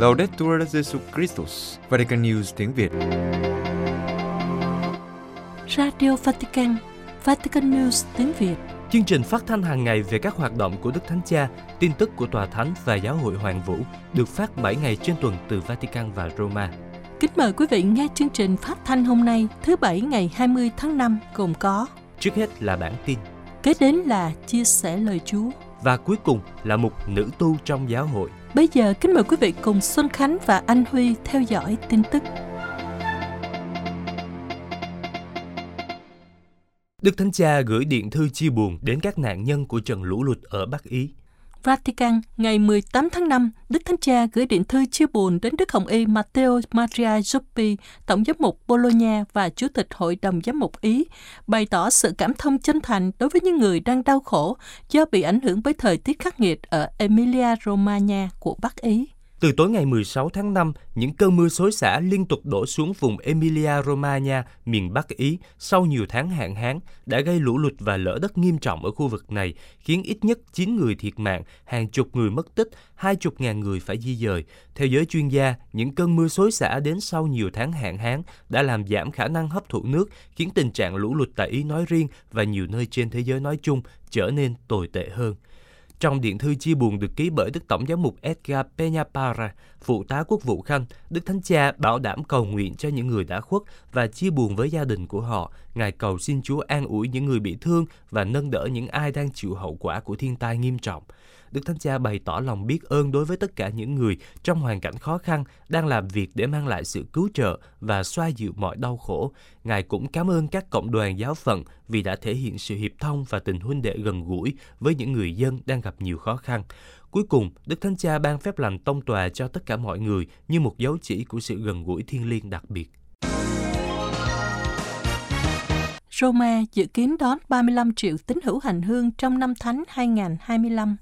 Laudetur Jesu Christus, Vatican News tiếng Việt. Radio Vatican, Vatican News tiếng Việt. Chương trình phát thanh hàng ngày về các hoạt động của Đức Thánh Cha, tin tức của Tòa Thánh và Giáo hội Hoàng Vũ được phát 7 ngày trên tuần từ Vatican và Roma. Kính mời quý vị nghe chương trình phát thanh hôm nay thứ Bảy ngày 20 tháng 5 gồm có Trước hết là bản tin Kế đến là chia sẻ lời Chúa và cuối cùng là mục nữ tu trong giáo hội. Bây giờ kính mời quý vị cùng Xuân Khánh và Anh Huy theo dõi tin tức. Đức Thánh Cha gửi điện thư chia buồn đến các nạn nhân của trận lũ lụt ở Bắc Ý. Vatican, ngày 18 tháng 5, Đức Thánh Cha gửi điện thư chia buồn đến Đức Hồng Y Matteo Maria Zuppi, Tổng giám mục Bologna và Chủ tịch Hội đồng giám mục Ý, bày tỏ sự cảm thông chân thành đối với những người đang đau khổ do bị ảnh hưởng bởi thời tiết khắc nghiệt ở Emilia-Romagna của Bắc Ý. Từ tối ngày 16 tháng 5, những cơn mưa xối xả liên tục đổ xuống vùng Emilia-Romagna, miền Bắc Ý sau nhiều tháng hạn hán đã gây lũ lụt và lở đất nghiêm trọng ở khu vực này, khiến ít nhất 9 người thiệt mạng, hàng chục người mất tích, hai chục ngàn người phải di dời. Theo giới chuyên gia, những cơn mưa xối xả đến sau nhiều tháng hạn hán đã làm giảm khả năng hấp thụ nước, khiến tình trạng lũ lụt tại Ý nói riêng và nhiều nơi trên thế giới nói chung trở nên tồi tệ hơn. Trong điện thư chia buồn được ký bởi Đức Tổng giám mục Edgar Peñapara, phụ tá quốc vụ Khanh, Đức Thánh Cha bảo đảm cầu nguyện cho những người đã khuất và chia buồn với gia đình của họ. Ngài cầu xin Chúa an ủi những người bị thương và nâng đỡ những ai đang chịu hậu quả của thiên tai nghiêm trọng. Đức Thánh Cha bày tỏ lòng biết ơn đối với tất cả những người trong hoàn cảnh khó khăn đang làm việc để mang lại sự cứu trợ và xoa dịu mọi đau khổ. Ngài cũng cảm ơn các cộng đoàn giáo phận vì đã thể hiện sự hiệp thông và tình huynh đệ gần gũi với những người dân đang gặp nhiều khó khăn. Cuối cùng, Đức Thánh Cha ban phép lành tông tòa cho tất cả mọi người như một dấu chỉ của sự gần gũi thiêng liêng đặc biệt. Roma dự kiến đón 35 triệu tín hữu hành hương trong năm thánh 2025.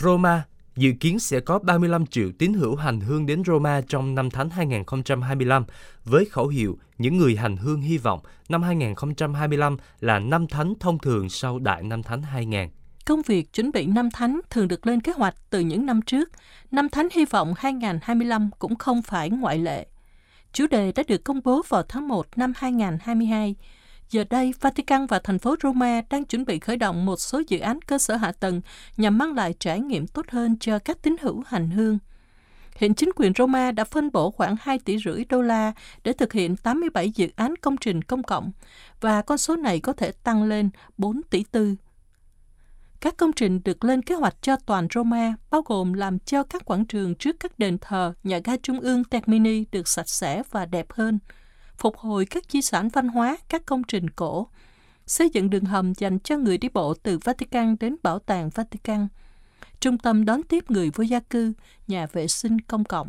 Roma dự kiến sẽ có 35 triệu tín hữu hành hương đến Roma trong năm thánh 2025 với khẩu hiệu Những người hành hương hy vọng năm 2025 là năm thánh thông thường sau đại năm thánh 2000. Công việc chuẩn bị năm thánh thường được lên kế hoạch từ những năm trước. Năm thánh hy vọng 2025 cũng không phải ngoại lệ. Chủ đề đã được công bố vào tháng 1 năm 2022 Giờ đây, Vatican và thành phố Roma đang chuẩn bị khởi động một số dự án cơ sở hạ tầng nhằm mang lại trải nghiệm tốt hơn cho các tín hữu hành hương. Hiện chính quyền Roma đã phân bổ khoảng 2 tỷ rưỡi đô la để thực hiện 87 dự án công trình công cộng và con số này có thể tăng lên 4 tỷ tư. Các công trình được lên kế hoạch cho toàn Roma, bao gồm làm cho các quảng trường trước các đền thờ, nhà ga trung ương Termini được sạch sẽ và đẹp hơn – phục hồi các di sản văn hóa, các công trình cổ, xây dựng đường hầm dành cho người đi bộ từ Vatican đến Bảo tàng Vatican, trung tâm đón tiếp người vô gia cư, nhà vệ sinh công cộng.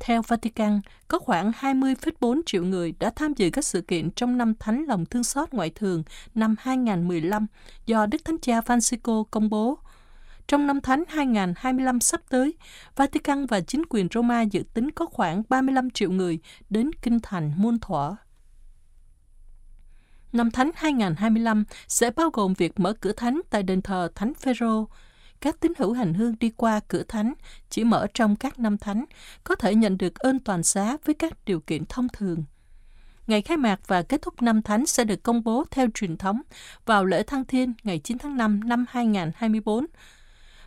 Theo Vatican, có khoảng 20,4 triệu người đã tham dự các sự kiện trong năm Thánh lòng thương xót ngoại thường năm 2015 do Đức Thánh Cha Francisco công bố trong năm thánh 2025 sắp tới, Vatican và chính quyền Roma dự tính có khoảng 35 triệu người đến kinh thành muôn thuở. Năm thánh 2025 sẽ bao gồm việc mở cửa thánh tại đền thờ Thánh Phêrô. Các tín hữu hành hương đi qua cửa thánh chỉ mở trong các năm thánh, có thể nhận được ơn toàn xá với các điều kiện thông thường. Ngày khai mạc và kết thúc năm thánh sẽ được công bố theo truyền thống vào lễ thăng thiên ngày 9 tháng 5 năm 2024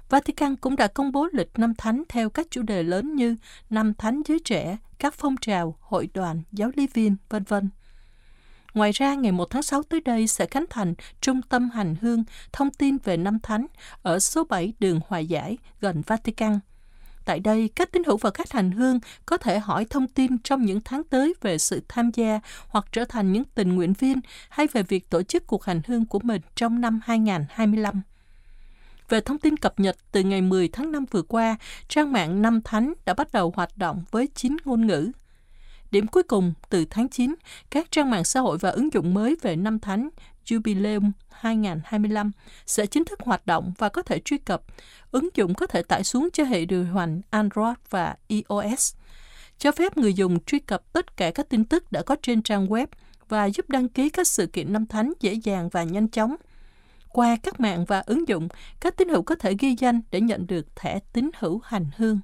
Vatican cũng đã công bố lịch năm thánh theo các chủ đề lớn như năm thánh giới trẻ, các phong trào, hội đoàn, giáo lý viên, vân vân. Ngoài ra, ngày 1 tháng 6 tới đây sẽ khánh thành Trung tâm Hành Hương thông tin về năm thánh ở số 7 đường Hòa Giải gần Vatican. Tại đây, các tín hữu và các hành hương có thể hỏi thông tin trong những tháng tới về sự tham gia hoặc trở thành những tình nguyện viên hay về việc tổ chức cuộc hành hương của mình trong năm 2025. Về thông tin cập nhật từ ngày 10 tháng 5 vừa qua, trang mạng Năm Thánh đã bắt đầu hoạt động với 9 ngôn ngữ. Điểm cuối cùng, từ tháng 9, các trang mạng xã hội và ứng dụng mới về Năm Thánh Jubileum 2025 sẽ chính thức hoạt động và có thể truy cập. Ứng dụng có thể tải xuống cho hệ điều hành Android và iOS, cho phép người dùng truy cập tất cả các tin tức đã có trên trang web và giúp đăng ký các sự kiện năm thánh dễ dàng và nhanh chóng. Qua các mạng và ứng dụng, các tín hữu có thể ghi danh để nhận được thẻ tín hữu hành hương.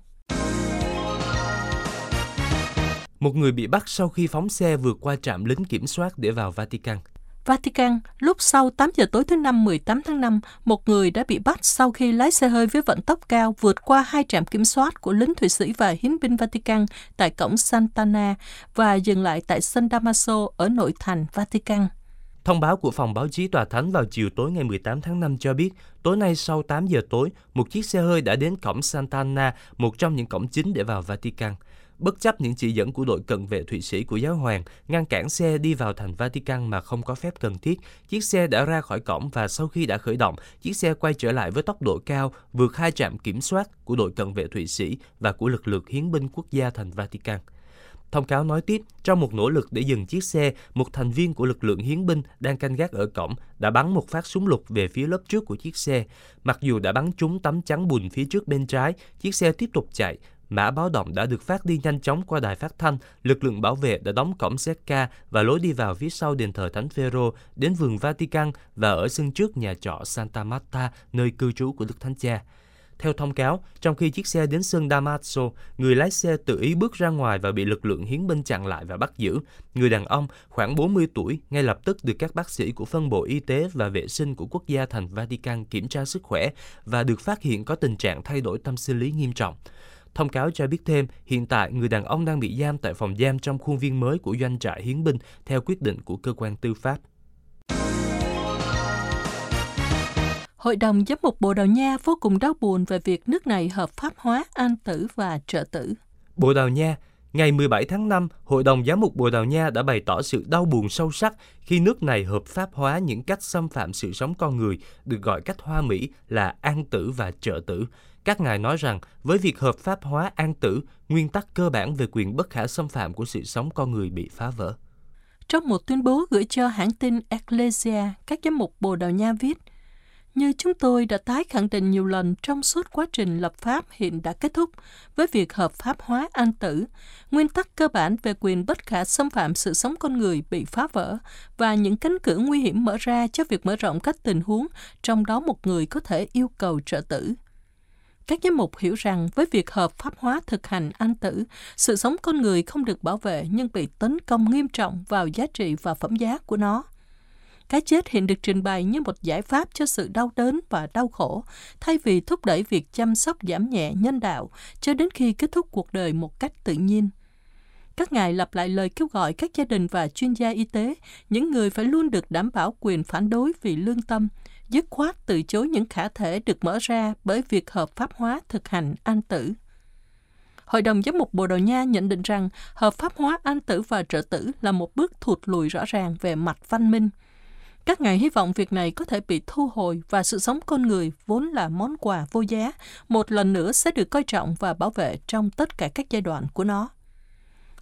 một người bị bắt sau khi phóng xe vượt qua trạm lính kiểm soát để vào Vatican. Vatican, lúc sau 8 giờ tối thứ Năm 18 tháng 5, một người đã bị bắt sau khi lái xe hơi với vận tốc cao vượt qua hai trạm kiểm soát của lính Thụy Sĩ và hiến binh Vatican tại cổng Santana và dừng lại tại San Damaso ở nội thành Vatican. Thông báo của phòng báo chí tòa thánh vào chiều tối ngày 18 tháng 5 cho biết, tối nay sau 8 giờ tối, một chiếc xe hơi đã đến cổng Santana, một trong những cổng chính để vào Vatican bất chấp những chỉ dẫn của đội cận vệ Thụy Sĩ của giáo hoàng, ngăn cản xe đi vào thành Vatican mà không có phép cần thiết. Chiếc xe đã ra khỏi cổng và sau khi đã khởi động, chiếc xe quay trở lại với tốc độ cao, vượt hai trạm kiểm soát của đội cận vệ Thụy Sĩ và của lực lượng hiến binh quốc gia thành Vatican. Thông cáo nói tiếp, trong một nỗ lực để dừng chiếc xe, một thành viên của lực lượng hiến binh đang canh gác ở cổng đã bắn một phát súng lục về phía lớp trước của chiếc xe. Mặc dù đã bắn trúng tấm chắn bùn phía trước bên trái, chiếc xe tiếp tục chạy Mã báo động đã được phát đi nhanh chóng qua đài phát thanh, lực lượng bảo vệ đã đóng cổng Zecca và lối đi vào phía sau đền thờ Thánh Phêrô đến vườn Vatican và ở sân trước nhà trọ Santa Marta, nơi cư trú của Đức Thánh Cha. Theo thông cáo, trong khi chiếc xe đến sân Damaso, người lái xe tự ý bước ra ngoài và bị lực lượng hiến binh chặn lại và bắt giữ. Người đàn ông, khoảng 40 tuổi, ngay lập tức được các bác sĩ của phân bộ y tế và vệ sinh của quốc gia thành Vatican kiểm tra sức khỏe và được phát hiện có tình trạng thay đổi tâm sinh lý nghiêm trọng. Thông cáo cho biết thêm, hiện tại người đàn ông đang bị giam tại phòng giam trong khuôn viên mới của doanh trại hiến binh theo quyết định của cơ quan tư pháp. Hội đồng giám mục Bồ Đào Nha vô cùng đau buồn về việc nước này hợp pháp hóa an tử và trợ tử. Bồ Đào Nha Ngày 17 tháng 5, Hội đồng Giám mục Bồ Đào Nha đã bày tỏ sự đau buồn sâu sắc khi nước này hợp pháp hóa những cách xâm phạm sự sống con người được gọi cách hoa mỹ là an tử và trợ tử. Các ngài nói rằng với việc hợp pháp hóa an tử, nguyên tắc cơ bản về quyền bất khả xâm phạm của sự sống con người bị phá vỡ. Trong một tuyên bố gửi cho hãng tin Ecclesia, các giám mục Bồ Đào Nha viết, như chúng tôi đã tái khẳng định nhiều lần trong suốt quá trình lập pháp hiện đã kết thúc với việc hợp pháp hóa an tử, nguyên tắc cơ bản về quyền bất khả xâm phạm sự sống con người bị phá vỡ và những cánh cửa nguy hiểm mở ra cho việc mở rộng các tình huống, trong đó một người có thể yêu cầu trợ tử. Các giám mục hiểu rằng với việc hợp pháp hóa thực hành an tử, sự sống con người không được bảo vệ nhưng bị tấn công nghiêm trọng vào giá trị và phẩm giá của nó. Cái chết hiện được trình bày như một giải pháp cho sự đau đớn và đau khổ, thay vì thúc đẩy việc chăm sóc giảm nhẹ nhân đạo cho đến khi kết thúc cuộc đời một cách tự nhiên. Các ngài lặp lại lời kêu gọi các gia đình và chuyên gia y tế, những người phải luôn được đảm bảo quyền phản đối vì lương tâm, dứt khoát từ chối những khả thể được mở ra bởi việc hợp pháp hóa thực hành an tử. Hội đồng giám mục Bồ Đào Nha nhận định rằng hợp pháp hóa an tử và trợ tử là một bước thụt lùi rõ ràng về mặt văn minh. Các ngài hy vọng việc này có thể bị thu hồi và sự sống con người vốn là món quà vô giá, một lần nữa sẽ được coi trọng và bảo vệ trong tất cả các giai đoạn của nó.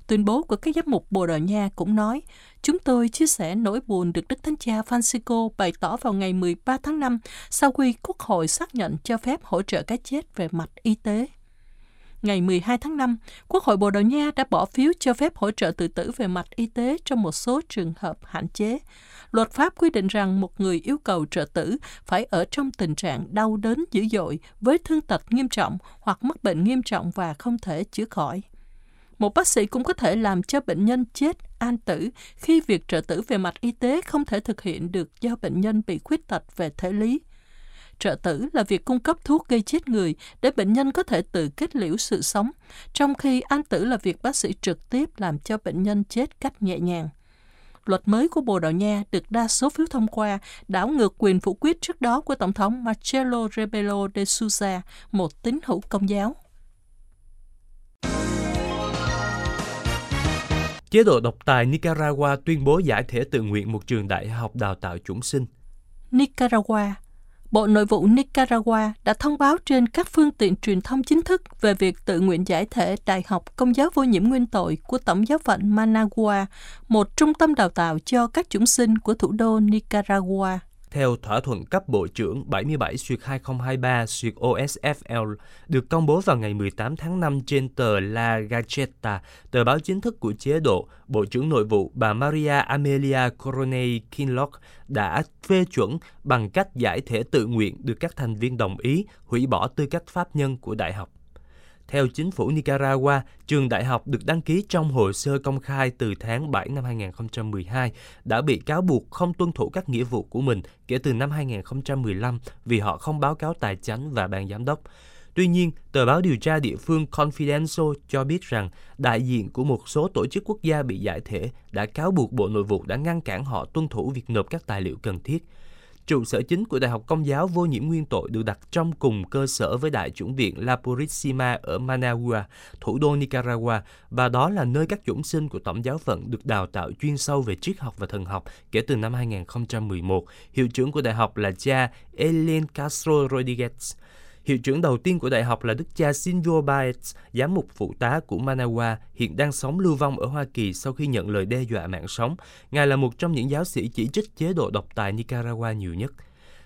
Tuyên bố của các giám mục Bồ Đào Nha cũng nói, chúng tôi chia sẻ nỗi buồn được Đức Thánh Cha Francisco bày tỏ vào ngày 13 tháng 5 sau khi Quốc hội xác nhận cho phép hỗ trợ cái chết về mặt y tế. Ngày 12 tháng 5, Quốc hội Bồ Đào Nha đã bỏ phiếu cho phép hỗ trợ tự tử về mặt y tế trong một số trường hợp hạn chế. Luật pháp quy định rằng một người yêu cầu trợ tử phải ở trong tình trạng đau đớn dữ dội với thương tật nghiêm trọng hoặc mắc bệnh nghiêm trọng và không thể chữa khỏi. Một bác sĩ cũng có thể làm cho bệnh nhân chết an tử khi việc trợ tử về mặt y tế không thể thực hiện được do bệnh nhân bị khuyết tật về thể lý. Trợ tử là việc cung cấp thuốc gây chết người để bệnh nhân có thể tự kết liễu sự sống, trong khi an tử là việc bác sĩ trực tiếp làm cho bệnh nhân chết cách nhẹ nhàng. Luật mới của Bồ Đào Nha được đa số phiếu thông qua, đảo ngược quyền phủ quyết trước đó của Tổng thống Marcelo Rebelo de Sousa, một tín hữu công giáo. Chế độ độc tài Nicaragua tuyên bố giải thể tự nguyện một trường đại học đào tạo chủng sinh. Nicaragua Bộ Nội vụ Nicaragua đã thông báo trên các phương tiện truyền thông chính thức về việc tự nguyện giải thể Đại học Công giáo vô nhiễm nguyên tội của Tổng giáo phận Managua, một trung tâm đào tạo cho các chúng sinh của thủ đô Nicaragua theo thỏa thuận cấp Bộ trưởng 77 2023 OSFL được công bố vào ngày 18 tháng 5 trên tờ La Gazzetta, tờ báo chính thức của chế độ, Bộ trưởng Nội vụ bà Maria Amelia Coronei Kinloch đã phê chuẩn bằng cách giải thể tự nguyện được các thành viên đồng ý hủy bỏ tư cách pháp nhân của đại học. Theo chính phủ Nicaragua, trường đại học được đăng ký trong hồ sơ công khai từ tháng 7 năm 2012 đã bị cáo buộc không tuân thủ các nghĩa vụ của mình kể từ năm 2015 vì họ không báo cáo tài chính và ban giám đốc. Tuy nhiên, tờ báo điều tra địa phương Confidential cho biết rằng đại diện của một số tổ chức quốc gia bị giải thể đã cáo buộc Bộ Nội vụ đã ngăn cản họ tuân thủ việc nộp các tài liệu cần thiết. Trụ sở chính của Đại học Công giáo vô nhiễm nguyên tội được đặt trong cùng cơ sở với Đại chủng viện La Purísima ở Managua, thủ đô Nicaragua, và đó là nơi các chủng sinh của Tổng giáo phận được đào tạo chuyên sâu về triết học và thần học kể từ năm 2011. Hiệu trưởng của đại học là cha Ellen Castro Rodriguez. Hiệu trưởng đầu tiên của đại học là đức cha Shinzo Baez, giám mục phụ tá của Managua, hiện đang sống lưu vong ở Hoa Kỳ sau khi nhận lời đe dọa mạng sống. Ngài là một trong những giáo sĩ chỉ trích chế độ độc tài Nicaragua nhiều nhất.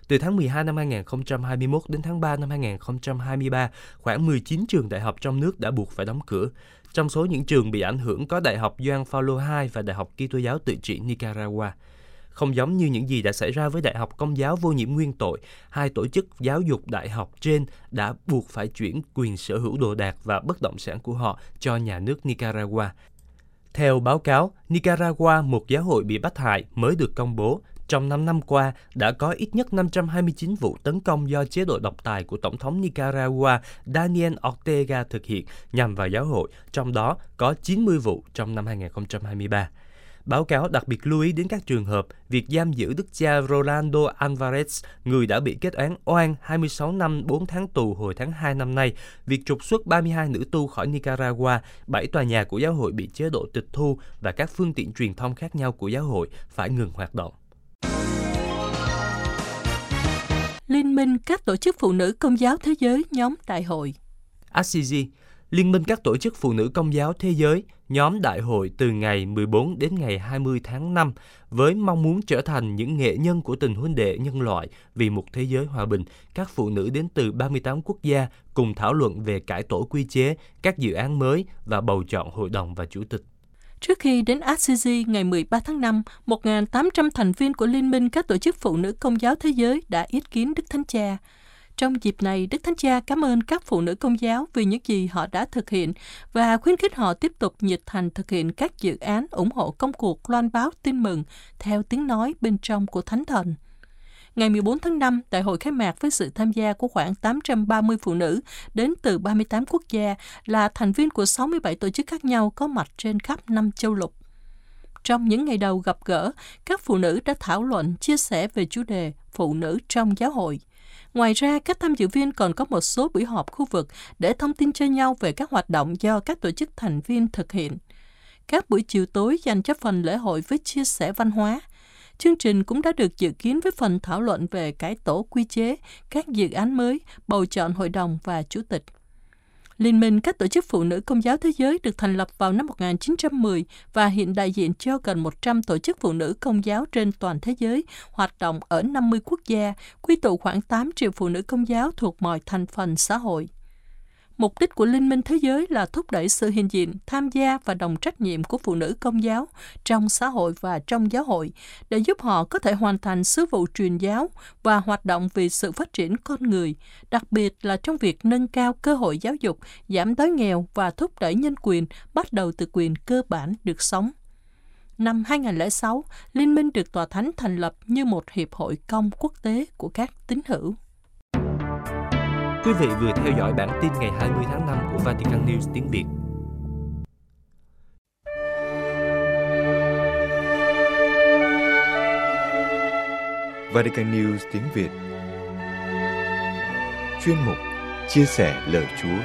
Từ tháng 12 năm 2021 đến tháng 3 năm 2023, khoảng 19 trường đại học trong nước đã buộc phải đóng cửa. Trong số những trường bị ảnh hưởng có Đại học Juan Paulo II và Đại học Kitô giáo tự trị Nicaragua. Không giống như những gì đã xảy ra với Đại học Công giáo vô nhiễm nguyên tội, hai tổ chức giáo dục đại học trên đã buộc phải chuyển quyền sở hữu đồ đạc và bất động sản của họ cho nhà nước Nicaragua. Theo báo cáo, Nicaragua, một giáo hội bị bắt hại mới được công bố, trong 5 năm qua đã có ít nhất 529 vụ tấn công do chế độ độc tài của Tổng thống Nicaragua Daniel Ortega thực hiện nhằm vào giáo hội, trong đó có 90 vụ trong năm 2023. Báo cáo đặc biệt lưu ý đến các trường hợp việc giam giữ đức cha Rolando Alvarez, người đã bị kết án oan 26 năm 4 tháng tù hồi tháng 2 năm nay, việc trục xuất 32 nữ tu khỏi Nicaragua, 7 tòa nhà của giáo hội bị chế độ tịch thu và các phương tiện truyền thông khác nhau của giáo hội phải ngừng hoạt động. Liên minh các tổ chức phụ nữ công giáo thế giới nhóm đại hội Assisi Liên minh các tổ chức phụ nữ công giáo thế giới, nhóm đại hội từ ngày 14 đến ngày 20 tháng 5 với mong muốn trở thành những nghệ nhân của tình huynh đệ nhân loại vì một thế giới hòa bình. Các phụ nữ đến từ 38 quốc gia cùng thảo luận về cải tổ quy chế, các dự án mới và bầu chọn hội đồng và chủ tịch. Trước khi đến Assisi ngày 13 tháng 5, 1.800 thành viên của Liên minh các tổ chức phụ nữ công giáo thế giới đã ý kiến Đức Thánh Cha. Trong dịp này, Đức Thánh Cha cảm ơn các phụ nữ công giáo vì những gì họ đã thực hiện và khuyến khích họ tiếp tục nhiệt thành thực hiện các dự án ủng hộ công cuộc loan báo tin mừng theo tiếng nói bên trong của Thánh Thần. Ngày 14 tháng 5, đại hội khai mạc với sự tham gia của khoảng 830 phụ nữ đến từ 38 quốc gia là thành viên của 67 tổ chức khác nhau có mặt trên khắp năm châu lục. Trong những ngày đầu gặp gỡ, các phụ nữ đã thảo luận, chia sẻ về chủ đề Phụ nữ trong giáo hội – Ngoài ra, các tham dự viên còn có một số buổi họp khu vực để thông tin cho nhau về các hoạt động do các tổ chức thành viên thực hiện. Các buổi chiều tối dành cho phần lễ hội với chia sẻ văn hóa. Chương trình cũng đã được dự kiến với phần thảo luận về cải tổ quy chế, các dự án mới, bầu chọn hội đồng và chủ tịch. Liên minh các tổ chức phụ nữ công giáo thế giới được thành lập vào năm 1910 và hiện đại diện cho gần 100 tổ chức phụ nữ công giáo trên toàn thế giới, hoạt động ở 50 quốc gia, quy tụ khoảng 8 triệu phụ nữ công giáo thuộc mọi thành phần xã hội. Mục đích của Liên minh Thế giới là thúc đẩy sự hiện diện, tham gia và đồng trách nhiệm của phụ nữ công giáo trong xã hội và trong giáo hội để giúp họ có thể hoàn thành sứ vụ truyền giáo và hoạt động vì sự phát triển con người, đặc biệt là trong việc nâng cao cơ hội giáo dục, giảm đói nghèo và thúc đẩy nhân quyền bắt đầu từ quyền cơ bản được sống. Năm 2006, Liên minh được Tòa Thánh thành lập như một hiệp hội công quốc tế của các tín hữu. Quý vị vừa theo dõi bản tin ngày 20 tháng 5 của Vatican News tiếng Việt. Vatican News tiếng Việt Chuyên mục Chia sẻ lời Chúa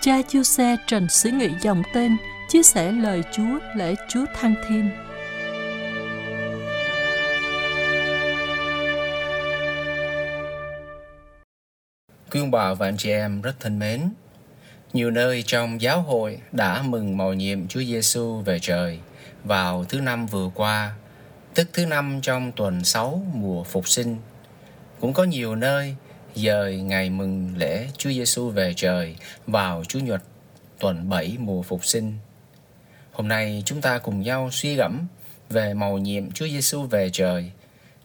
Cha chiêu xe Trần Sĩ Nghị dòng tên chia sẻ lời Chúa lễ Chúa Thăng Thiên. Quý ông bà và anh chị em rất thân mến, nhiều nơi trong giáo hội đã mừng mầu nhiệm Chúa Giêsu về trời vào thứ năm vừa qua, tức thứ năm trong tuần 6 mùa phục sinh. Cũng có nhiều nơi dời ngày mừng lễ Chúa Giêsu về trời vào Chủ nhật tuần 7 mùa phục sinh. Hôm nay chúng ta cùng nhau suy gẫm về mầu nhiệm Chúa Giêsu về trời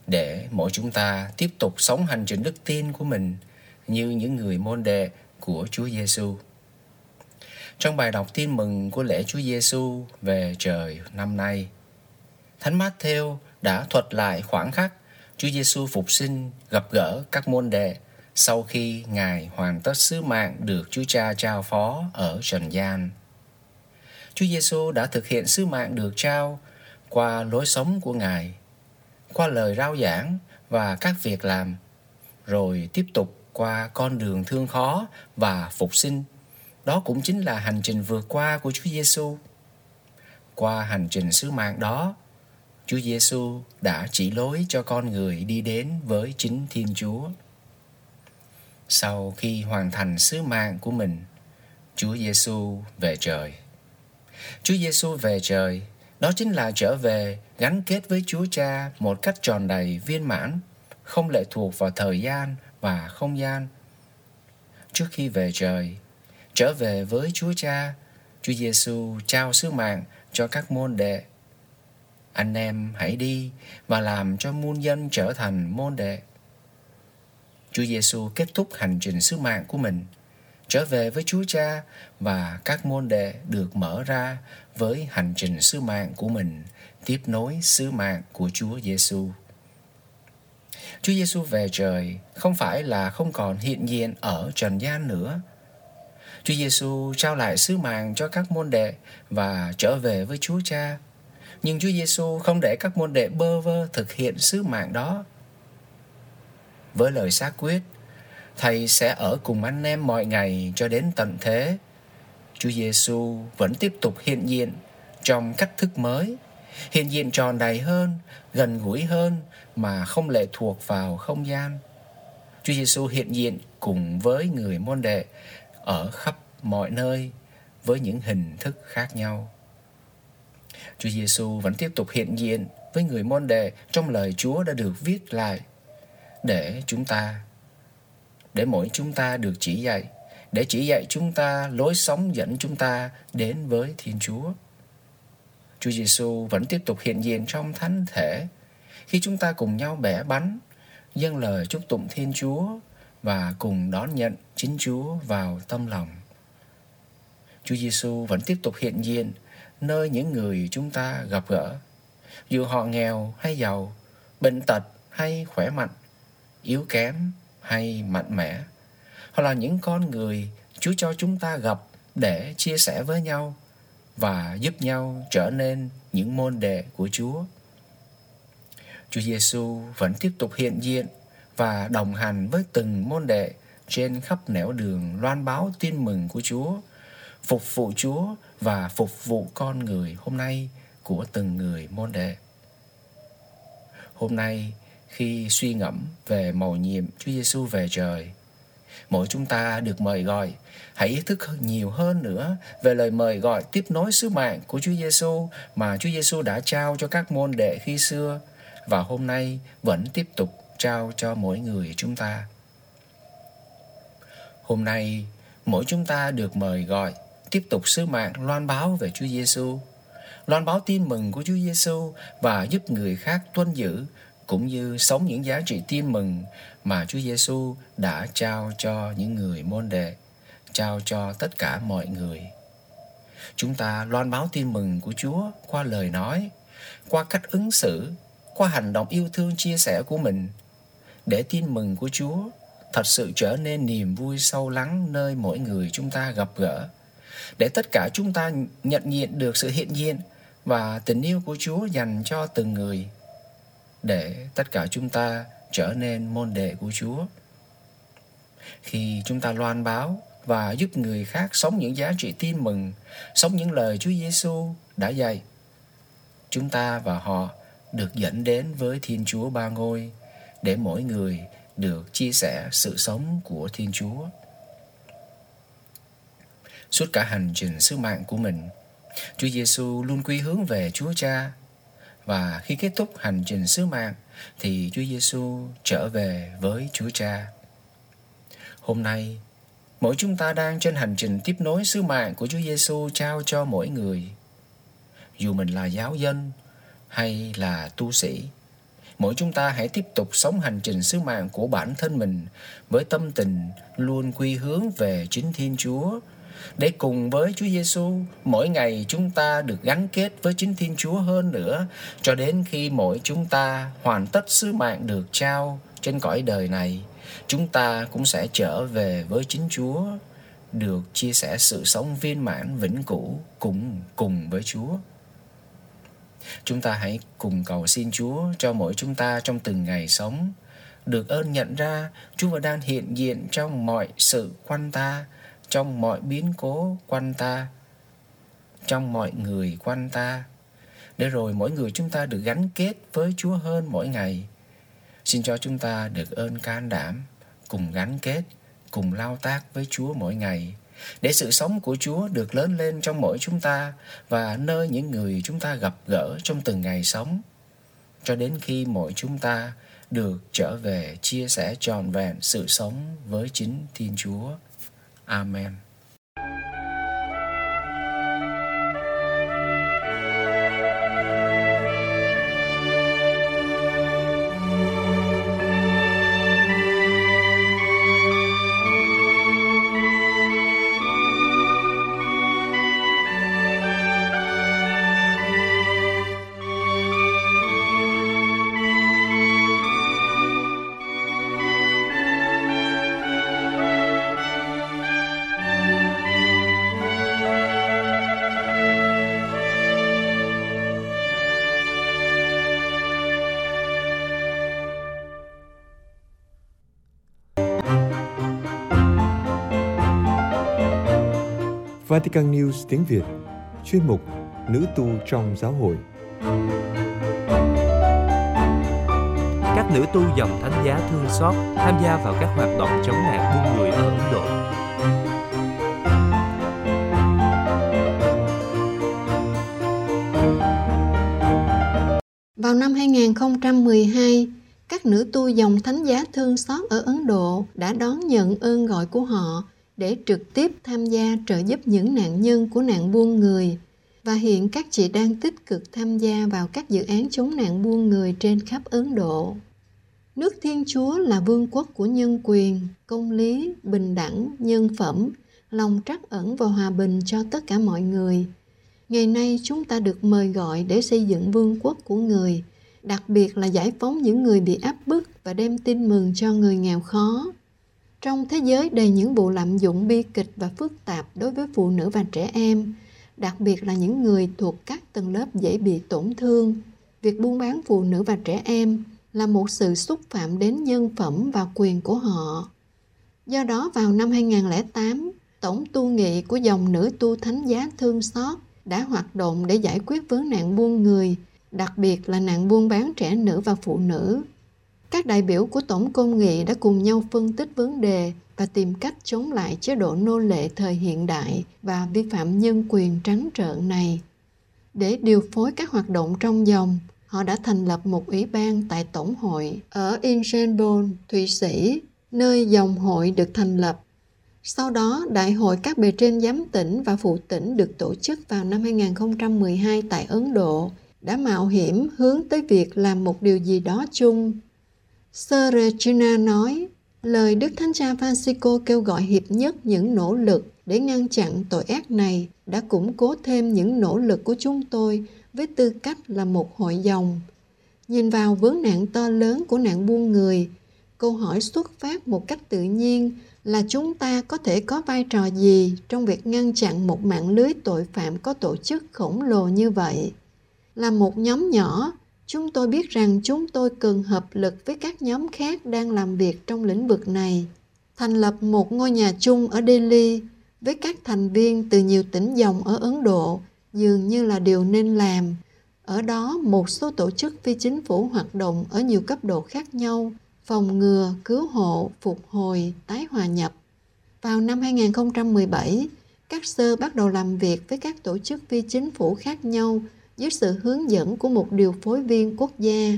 để mỗi chúng ta tiếp tục sống hành trình đức tin của mình – như những người môn đệ của Chúa Giêsu. Trong bài đọc tin mừng của lễ Chúa Giêsu về trời năm nay, Thánh Matthew đã thuật lại khoảng khắc Chúa Giêsu phục sinh gặp gỡ các môn đệ sau khi Ngài hoàn tất sứ mạng được Chúa Cha trao phó ở trần gian. Chúa Giêsu đã thực hiện sứ mạng được trao qua lối sống của Ngài, qua lời rao giảng và các việc làm, rồi tiếp tục qua con đường thương khó và phục sinh. Đó cũng chính là hành trình vượt qua của Chúa Giêsu. Qua hành trình sứ mạng đó, Chúa Giêsu đã chỉ lối cho con người đi đến với chính Thiên Chúa. Sau khi hoàn thành sứ mạng của mình, Chúa Giêsu về trời. Chúa Giêsu về trời, đó chính là trở về gắn kết với Chúa Cha một cách tròn đầy viên mãn, không lệ thuộc vào thời gian và không gian. Trước khi về trời, trở về với Chúa Cha, Chúa Giêsu trao sứ mạng cho các môn đệ. Anh em hãy đi và làm cho muôn dân trở thành môn đệ. Chúa Giêsu kết thúc hành trình sứ mạng của mình, trở về với Chúa Cha và các môn đệ được mở ra với hành trình sứ mạng của mình, tiếp nối sứ mạng của Chúa Giêsu. Chúa Giêsu về trời không phải là không còn hiện diện ở trần gian nữa. Chúa Giêsu trao lại sứ mạng cho các môn đệ và trở về với Chúa Cha. Nhưng Chúa Giêsu không để các môn đệ bơ vơ thực hiện sứ mạng đó. Với lời xác quyết, Thầy sẽ ở cùng anh em mọi ngày cho đến tận thế. Chúa Giêsu vẫn tiếp tục hiện diện trong cách thức mới, hiện diện tròn đầy hơn, gần gũi hơn mà không lệ thuộc vào không gian. Chúa Giêsu hiện diện cùng với người môn đệ ở khắp mọi nơi với những hình thức khác nhau. Chúa Giêsu vẫn tiếp tục hiện diện với người môn đệ trong lời Chúa đã được viết lại để chúng ta để mỗi chúng ta được chỉ dạy để chỉ dạy chúng ta lối sống dẫn chúng ta đến với Thiên Chúa. Chúa Giêsu vẫn tiếp tục hiện diện trong thánh thể khi chúng ta cùng nhau bẻ bánh, dâng lời chúc tụng Thiên Chúa và cùng đón nhận chính Chúa vào tâm lòng. Chúa Giêsu vẫn tiếp tục hiện diện nơi những người chúng ta gặp gỡ, dù họ nghèo hay giàu, bệnh tật hay khỏe mạnh, yếu kém hay mạnh mẽ. Họ là những con người Chúa cho chúng ta gặp để chia sẻ với nhau và giúp nhau trở nên những môn đệ của Chúa. Chúa Giêsu vẫn tiếp tục hiện diện và đồng hành với từng môn đệ trên khắp nẻo đường loan báo tin mừng của Chúa, phục vụ Chúa và phục vụ con người hôm nay của từng người môn đệ. Hôm nay, khi suy ngẫm về mầu nhiệm Chúa Giêsu về trời, mỗi chúng ta được mời gọi hãy ý thức nhiều hơn nữa về lời mời gọi tiếp nối sứ mạng của Chúa Giêsu mà Chúa Giêsu đã trao cho các môn đệ khi xưa và hôm nay vẫn tiếp tục trao cho mỗi người chúng ta. Hôm nay, mỗi chúng ta được mời gọi tiếp tục sứ mạng loan báo về Chúa Giêsu, loan báo tin mừng của Chúa Giêsu và giúp người khác tuân giữ cũng như sống những giá trị tin mừng mà Chúa Giêsu đã trao cho những người môn đệ, trao cho tất cả mọi người. Chúng ta loan báo tin mừng của Chúa qua lời nói, qua cách ứng xử, qua hành động yêu thương chia sẻ của mình để tin mừng của Chúa thật sự trở nên niềm vui sâu lắng nơi mỗi người chúng ta gặp gỡ để tất cả chúng ta nhận diện được sự hiện diện và tình yêu của Chúa dành cho từng người để tất cả chúng ta trở nên môn đệ của Chúa. Khi chúng ta loan báo và giúp người khác sống những giá trị tin mừng, sống những lời Chúa Giêsu đã dạy, chúng ta và họ được dẫn đến với Thiên Chúa Ba Ngôi để mỗi người được chia sẻ sự sống của Thiên Chúa. Suốt cả hành trình sứ mạng của mình, Chúa Giêsu luôn quy hướng về Chúa Cha và khi kết thúc hành trình sứ mạng thì Chúa Giêsu trở về với Chúa Cha. Hôm nay, mỗi chúng ta đang trên hành trình tiếp nối sứ mạng của Chúa Giêsu trao cho mỗi người. Dù mình là giáo dân hay là tu sĩ, mỗi chúng ta hãy tiếp tục sống hành trình sứ mạng của bản thân mình với tâm tình luôn quy hướng về chính Thiên Chúa để cùng với Chúa Giêsu mỗi ngày chúng ta được gắn kết với chính Thiên Chúa hơn nữa cho đến khi mỗi chúng ta hoàn tất sứ mạng được trao trên cõi đời này chúng ta cũng sẽ trở về với chính Chúa được chia sẻ sự sống viên mãn vĩnh cửu cùng cùng với Chúa. Chúng ta hãy cùng cầu xin Chúa cho mỗi chúng ta trong từng ngày sống được ơn nhận ra Chúa vẫn đang hiện diện trong mọi sự quanh ta, trong mọi biến cố quanh ta, trong mọi người quanh ta. Để rồi mỗi người chúng ta được gắn kết với Chúa hơn mỗi ngày. Xin cho chúng ta được ơn can đảm, cùng gắn kết, cùng lao tác với Chúa mỗi ngày để sự sống của Chúa được lớn lên trong mỗi chúng ta và nơi những người chúng ta gặp gỡ trong từng ngày sống cho đến khi mỗi chúng ta được trở về chia sẻ tròn vẹn sự sống với chính Thiên Chúa. Amen. Vatican News tiếng Việt Chuyên mục Nữ tu trong giáo hội Các nữ tu dòng thánh giá thương xót tham gia vào các hoạt động chống nạn buôn người ở Ấn Độ. Vào năm 2012, các nữ tu dòng thánh giá thương xót ở Ấn Độ đã đón nhận ơn gọi của họ để trực tiếp tham gia trợ giúp những nạn nhân của nạn buôn người và hiện các chị đang tích cực tham gia vào các dự án chống nạn buôn người trên khắp Ấn Độ. Nước Thiên Chúa là vương quốc của nhân quyền, công lý, bình đẳng, nhân phẩm, lòng trắc ẩn và hòa bình cho tất cả mọi người. Ngày nay chúng ta được mời gọi để xây dựng vương quốc của người, đặc biệt là giải phóng những người bị áp bức và đem tin mừng cho người nghèo khó. Trong thế giới đầy những vụ lạm dụng bi kịch và phức tạp đối với phụ nữ và trẻ em, đặc biệt là những người thuộc các tầng lớp dễ bị tổn thương, việc buôn bán phụ nữ và trẻ em là một sự xúc phạm đến nhân phẩm và quyền của họ. Do đó vào năm 2008, Tổng tu nghị của dòng nữ tu thánh giá thương xót đã hoạt động để giải quyết vấn nạn buôn người, đặc biệt là nạn buôn bán trẻ nữ và phụ nữ. Các đại biểu của Tổng Công nghị đã cùng nhau phân tích vấn đề và tìm cách chống lại chế độ nô lệ thời hiện đại và vi phạm nhân quyền trắng trợn này. Để điều phối các hoạt động trong dòng, họ đã thành lập một ủy ban tại Tổng hội ở Ingenbon, Thụy Sĩ, nơi dòng hội được thành lập. Sau đó, Đại hội các bề trên giám tỉnh và phụ tỉnh được tổ chức vào năm 2012 tại Ấn Độ đã mạo hiểm hướng tới việc làm một điều gì đó chung Sơ Regina nói, lời Đức Thánh Cha Francisco kêu gọi hiệp nhất những nỗ lực để ngăn chặn tội ác này đã củng cố thêm những nỗ lực của chúng tôi với tư cách là một hội dòng. Nhìn vào vấn nạn to lớn của nạn buôn người, câu hỏi xuất phát một cách tự nhiên là chúng ta có thể có vai trò gì trong việc ngăn chặn một mạng lưới tội phạm có tổ chức khổng lồ như vậy. Là một nhóm nhỏ, Chúng tôi biết rằng chúng tôi cần hợp lực với các nhóm khác đang làm việc trong lĩnh vực này. Thành lập một ngôi nhà chung ở Delhi với các thành viên từ nhiều tỉnh dòng ở Ấn Độ dường như là điều nên làm. Ở đó, một số tổ chức phi chính phủ hoạt động ở nhiều cấp độ khác nhau, phòng ngừa, cứu hộ, phục hồi, tái hòa nhập. Vào năm 2017, các sơ bắt đầu làm việc với các tổ chức phi chính phủ khác nhau dưới sự hướng dẫn của một điều phối viên quốc gia.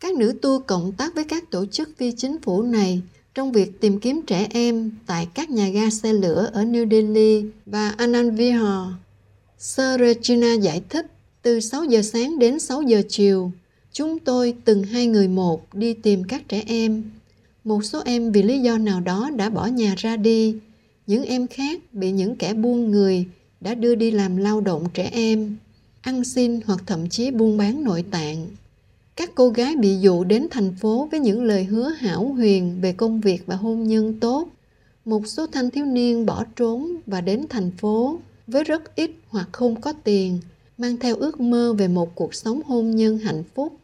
Các nữ tu cộng tác với các tổ chức phi chính phủ này trong việc tìm kiếm trẻ em tại các nhà ga xe lửa ở New Delhi và Anand Vihar. Sir Regina giải thích từ 6 giờ sáng đến 6 giờ chiều, Chúng tôi từng hai người một đi tìm các trẻ em. Một số em vì lý do nào đó đã bỏ nhà ra đi. Những em khác bị những kẻ buôn người đã đưa đi làm lao động trẻ em, ăn xin hoặc thậm chí buôn bán nội tạng. Các cô gái bị dụ đến thành phố với những lời hứa hảo huyền về công việc và hôn nhân tốt. Một số thanh thiếu niên bỏ trốn và đến thành phố với rất ít hoặc không có tiền, mang theo ước mơ về một cuộc sống hôn nhân hạnh phúc.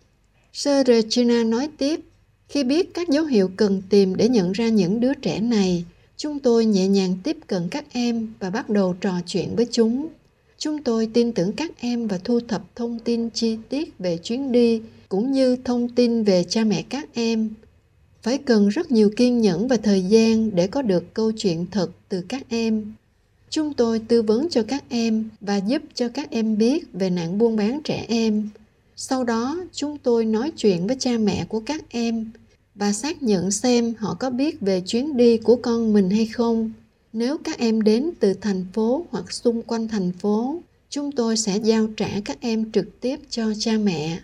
Sơ Regina nói tiếp, khi biết các dấu hiệu cần tìm để nhận ra những đứa trẻ này, chúng tôi nhẹ nhàng tiếp cận các em và bắt đầu trò chuyện với chúng. Chúng tôi tin tưởng các em và thu thập thông tin chi tiết về chuyến đi cũng như thông tin về cha mẹ các em. Phải cần rất nhiều kiên nhẫn và thời gian để có được câu chuyện thật từ các em. Chúng tôi tư vấn cho các em và giúp cho các em biết về nạn buôn bán trẻ em. Sau đó, chúng tôi nói chuyện với cha mẹ của các em và xác nhận xem họ có biết về chuyến đi của con mình hay không. Nếu các em đến từ thành phố hoặc xung quanh thành phố, chúng tôi sẽ giao trả các em trực tiếp cho cha mẹ.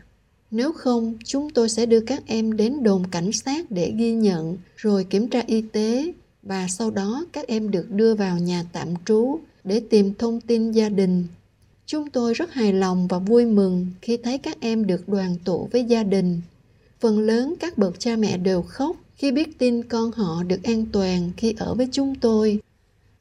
Nếu không, chúng tôi sẽ đưa các em đến đồn cảnh sát để ghi nhận, rồi kiểm tra y tế và sau đó các em được đưa vào nhà tạm trú để tìm thông tin gia đình. Chúng tôi rất hài lòng và vui mừng khi thấy các em được đoàn tụ với gia đình. Phần lớn các bậc cha mẹ đều khóc khi biết tin con họ được an toàn khi ở với chúng tôi.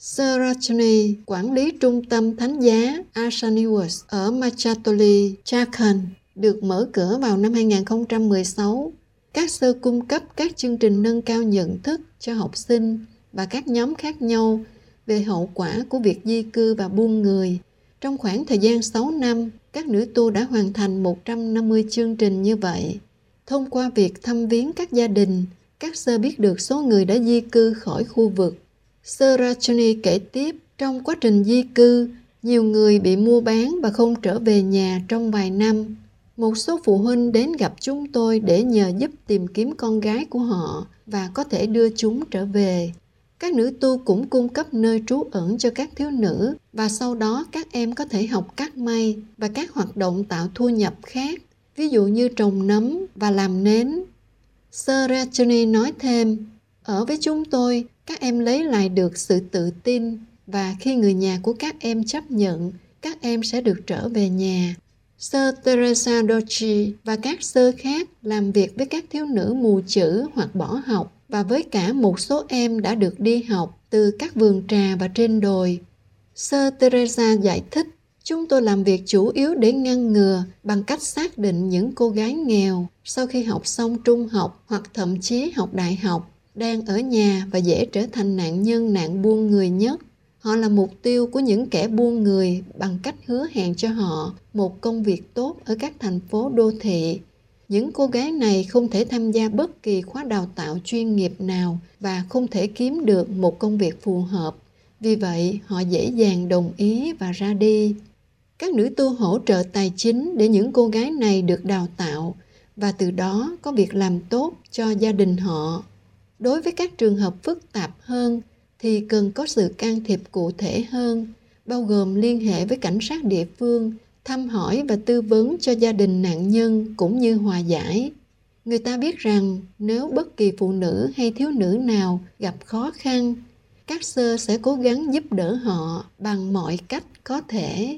Sarachani, quản lý trung tâm thánh giá Asaniwas ở Machatoli, Jharkhand, được mở cửa vào năm 2016. Các sơ cung cấp các chương trình nâng cao nhận thức cho học sinh và các nhóm khác nhau về hậu quả của việc di cư và buôn người. Trong khoảng thời gian 6 năm, các nữ tu đã hoàn thành 150 chương trình như vậy. Thông qua việc thăm viếng các gia đình, các sơ biết được số người đã di cư khỏi khu vực. Sarachani kể tiếp, trong quá trình di cư, nhiều người bị mua bán và không trở về nhà trong vài năm. Một số phụ huynh đến gặp chúng tôi để nhờ giúp tìm kiếm con gái của họ và có thể đưa chúng trở về. Các nữ tu cũng cung cấp nơi trú ẩn cho các thiếu nữ và sau đó các em có thể học cắt may và các hoạt động tạo thu nhập khác, ví dụ như trồng nấm và làm nến. Sir Rachel nói thêm, ở với chúng tôi, các em lấy lại được sự tự tin và khi người nhà của các em chấp nhận, các em sẽ được trở về nhà. Sơ Teresa Dolci và các sơ khác làm việc với các thiếu nữ mù chữ hoặc bỏ học và với cả một số em đã được đi học từ các vườn trà và trên đồi. Sơ Teresa giải thích, chúng tôi làm việc chủ yếu để ngăn ngừa bằng cách xác định những cô gái nghèo sau khi học xong trung học hoặc thậm chí học đại học đang ở nhà và dễ trở thành nạn nhân, nạn buôn người nhất. Họ là mục tiêu của những kẻ buôn người bằng cách hứa hẹn cho họ một công việc tốt ở các thành phố đô thị. Những cô gái này không thể tham gia bất kỳ khóa đào tạo chuyên nghiệp nào và không thể kiếm được một công việc phù hợp. Vì vậy, họ dễ dàng đồng ý và ra đi. Các nữ tu hỗ trợ tài chính để những cô gái này được đào tạo và từ đó có việc làm tốt cho gia đình họ đối với các trường hợp phức tạp hơn thì cần có sự can thiệp cụ thể hơn, bao gồm liên hệ với cảnh sát địa phương, thăm hỏi và tư vấn cho gia đình nạn nhân cũng như hòa giải. Người ta biết rằng nếu bất kỳ phụ nữ hay thiếu nữ nào gặp khó khăn, các sơ sẽ cố gắng giúp đỡ họ bằng mọi cách có thể.